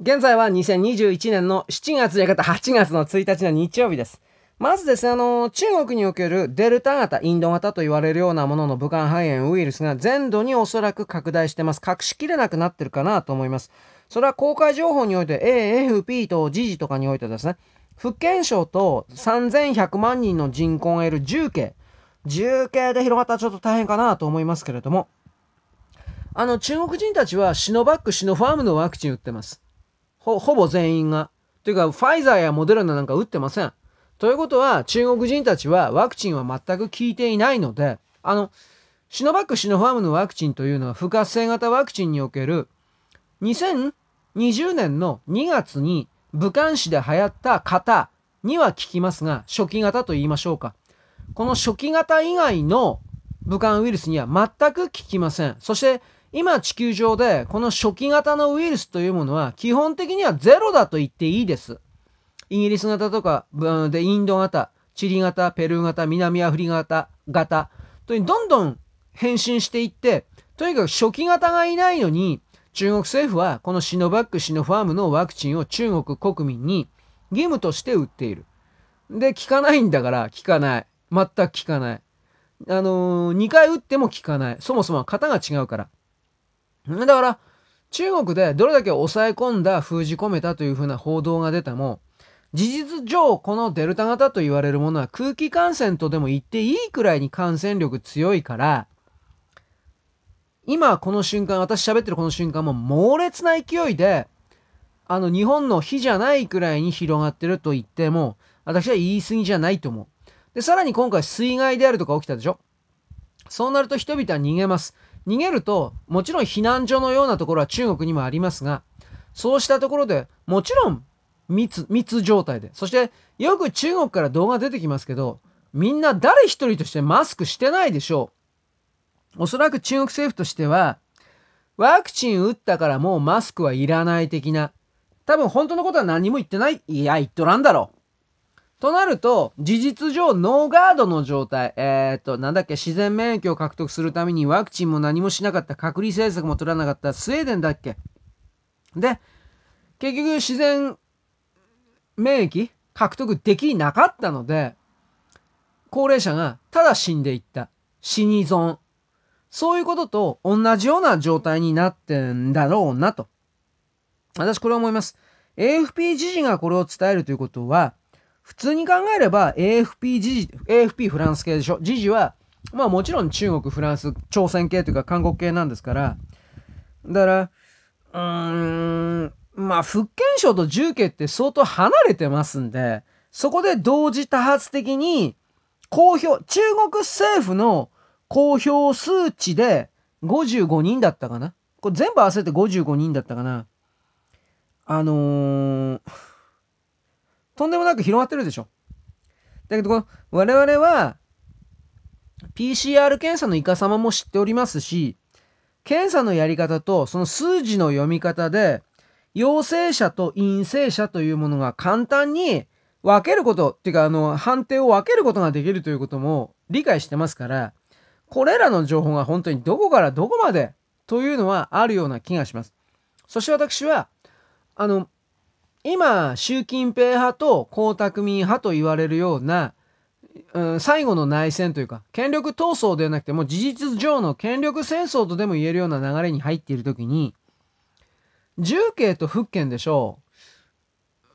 現在は2021年の7月じゃなかった8月の1日の日曜日です。まずですね、あの、中国におけるデルタ型、インド型と言われるようなものの武漢肺炎ウイルスが全土におそらく拡大してます。隠しきれなくなってるかなと思います。それは公開情報において AFP と時事とかにおいてですね、福建省と3100万人の人口がいる重慶。重慶で広がったらちょっと大変かなと思いますけれども、あの、中国人たちはシノバック、シノファームのワクチン打ってます。ほ、ぼ全員が。というか、ファイザーやモデルナなんか打ってません。ということは、中国人たちはワクチンは全く効いていないので、あの、シノバック、シノファームのワクチンというのは不活性型ワクチンにおける2020年の2月に武漢市で流行った型には効きますが、初期型と言いましょうか。この初期型以外の武漢ウイルスには全く効きません。そして今地球上でこの初期型のウイルスというものは基本的にはゼロだと言っていいです。イギリス型とか、で、インド型、チリ型、ペルー型、南アフリカ型、型、とにどんどん変身していって、とにかく初期型がいないのに、中国政府はこのシノバック、シノファームのワクチンを中国国民に義務として売っている。で、効かないんだから効かない。全く効かない。あのー、2回打っても効かない。そもそも型が違うから。だから、中国でどれだけ抑え込んだ、封じ込めたというふうな報道が出ても、事実上、このデルタ型と言われるものは空気感染とでも言っていいくらいに感染力強いから、今この瞬間、私喋ってるこの瞬間も猛烈な勢いで、あの日本の火じゃないくらいに広がってると言っても、私は言い過ぎじゃないと思う。で、さらに今回水害であるとか起きたでしょそうなると人々は逃げます。逃げると、もちろん避難所のようなところは中国にもありますが、そうしたところでもちろん密、密状態で。そして、よく中国から動画出てきますけど、みんな誰一人としてマスクしてないでしょう。おそらく中国政府としては、ワクチン打ったからもうマスクはいらない的な。多分本当のことは何も言ってない。いや、言っとらんだろう。となると、事実上ノーガードの状態。えー、っと、なんだっけ、自然免疫を獲得するためにワクチンも何もしなかった、隔離政策も取らなかったスウェーデンだっけ。で、結局自然免疫獲得できなかったので、高齢者がただ死んでいった。死に損。そういうことと同じような状態になってんだろうなと。私これは思います。AFP 時事がこれを伝えるということは、普通に考えれば AFP 時事、AFP フランス系でしょ。時事は、まあもちろん中国、フランス、朝鮮系というか韓国系なんですから、だから、うーん、まあ、福建省と重慶って相当離れてますんで、そこで同時多発的に、公表、中国政府の公表数値で55人だったかな。これ全部合わせて55人だったかな。あのー、とんでもなく広がってるでしょ。だけど、我々は、PCR 検査のイカ様も知っておりますし、検査のやり方とその数字の読み方で陽性者と陰性者というものが簡単に分けること、っていうか、あの、判定を分けることができるということも理解してますから、これらの情報が本当にどこからどこまでというのはあるような気がします。そして私は、あの、今、習近平派と江沢民派と言われるような、うん、最後の内戦というか、権力闘争ではなくて、もう事実上の権力戦争とでも言えるような流れに入っているときに、重慶と福建でしょ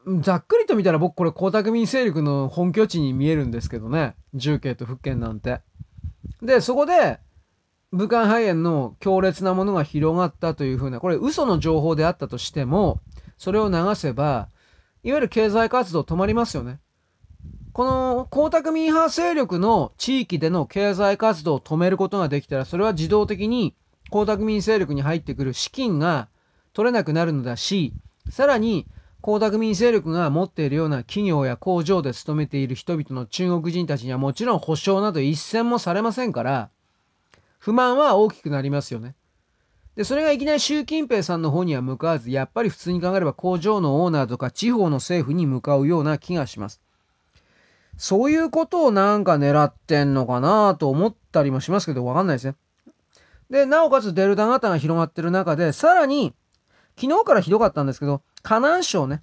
う。ざっくりと見たら僕これ江沢民勢力の本拠地に見えるんですけどね。重慶と福建なんて。で、そこで、武漢肺炎の強烈なものが広がったというふうな、これ嘘の情報であったとしても、それを流せば、いわゆる経済活動止まりますよね。この江沢民派勢力の地域での経済活動を止めることができたら、それは自動的に江沢民勢力に入ってくる資金が取れなくなるのだし、さらに、江沢民勢力が持っているような企業や工場で勤めている人々の中国人たちにはもちろん保証など一銭もされませんから、不満は大きくなりますよね。で、それがいきなり習近平さんの方には向かわず、やっぱり普通に考えれば工場のオーナーとか地方の政府に向かうような気がします。そういうことをなんか狙ってんのかなと思ったりもしますけど、わかんないですね。で、なおかつデルタ型が広がってる中で、さらに昨日からひどかったんですけど、河南省ね。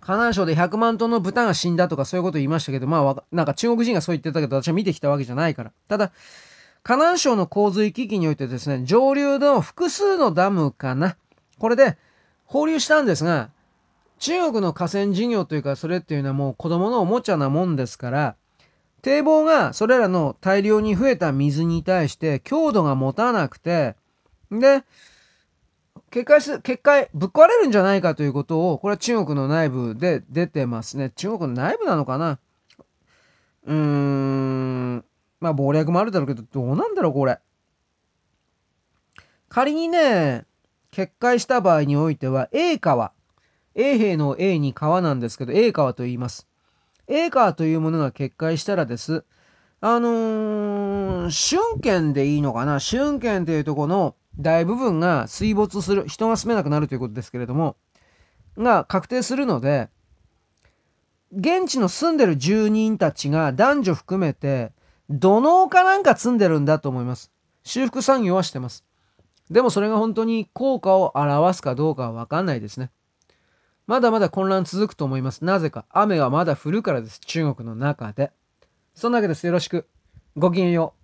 河南省で100万トンの豚が死んだとかそういうこと言いましたけど、まあ、なんか中国人がそう言ってたけど、私は見てきたわけじゃないから。ただ、河南省の洪水危機においてですね、上流の複数のダムかな。これで放流したんですが、中国の河川事業というか、それっていうのはもう子供のおもちゃなもんですから、堤防がそれらの大量に増えた水に対して強度が持たなくて、で、決壊す、決壊、ぶっ壊れるんじゃないかということを、これは中国の内部で出てますね。中国の内部なのかな？うーん、まあ謀略もあるだろうけど、どうなんだろう、これ。仮にね、決壊した場合においては、A 川、A 兵の A に川なんですけど、A 川と言います。A 川というものが決壊したらです。あのー、春県でいいのかな？春県っていうとこの大部分が水没する、人が住めなくなるということですけれども、が確定するので、現地の住んでる住人たちが男女含めて、土のうかなんか積んでるんだと思います。修復産業はしてます。でもそれが本当に効果を表すかどうかはわかんないですね。まだまだ混乱続くと思います。なぜか雨はまだ降るからです。中国の中で。そんなわけです。よろしく。ごきげんよう。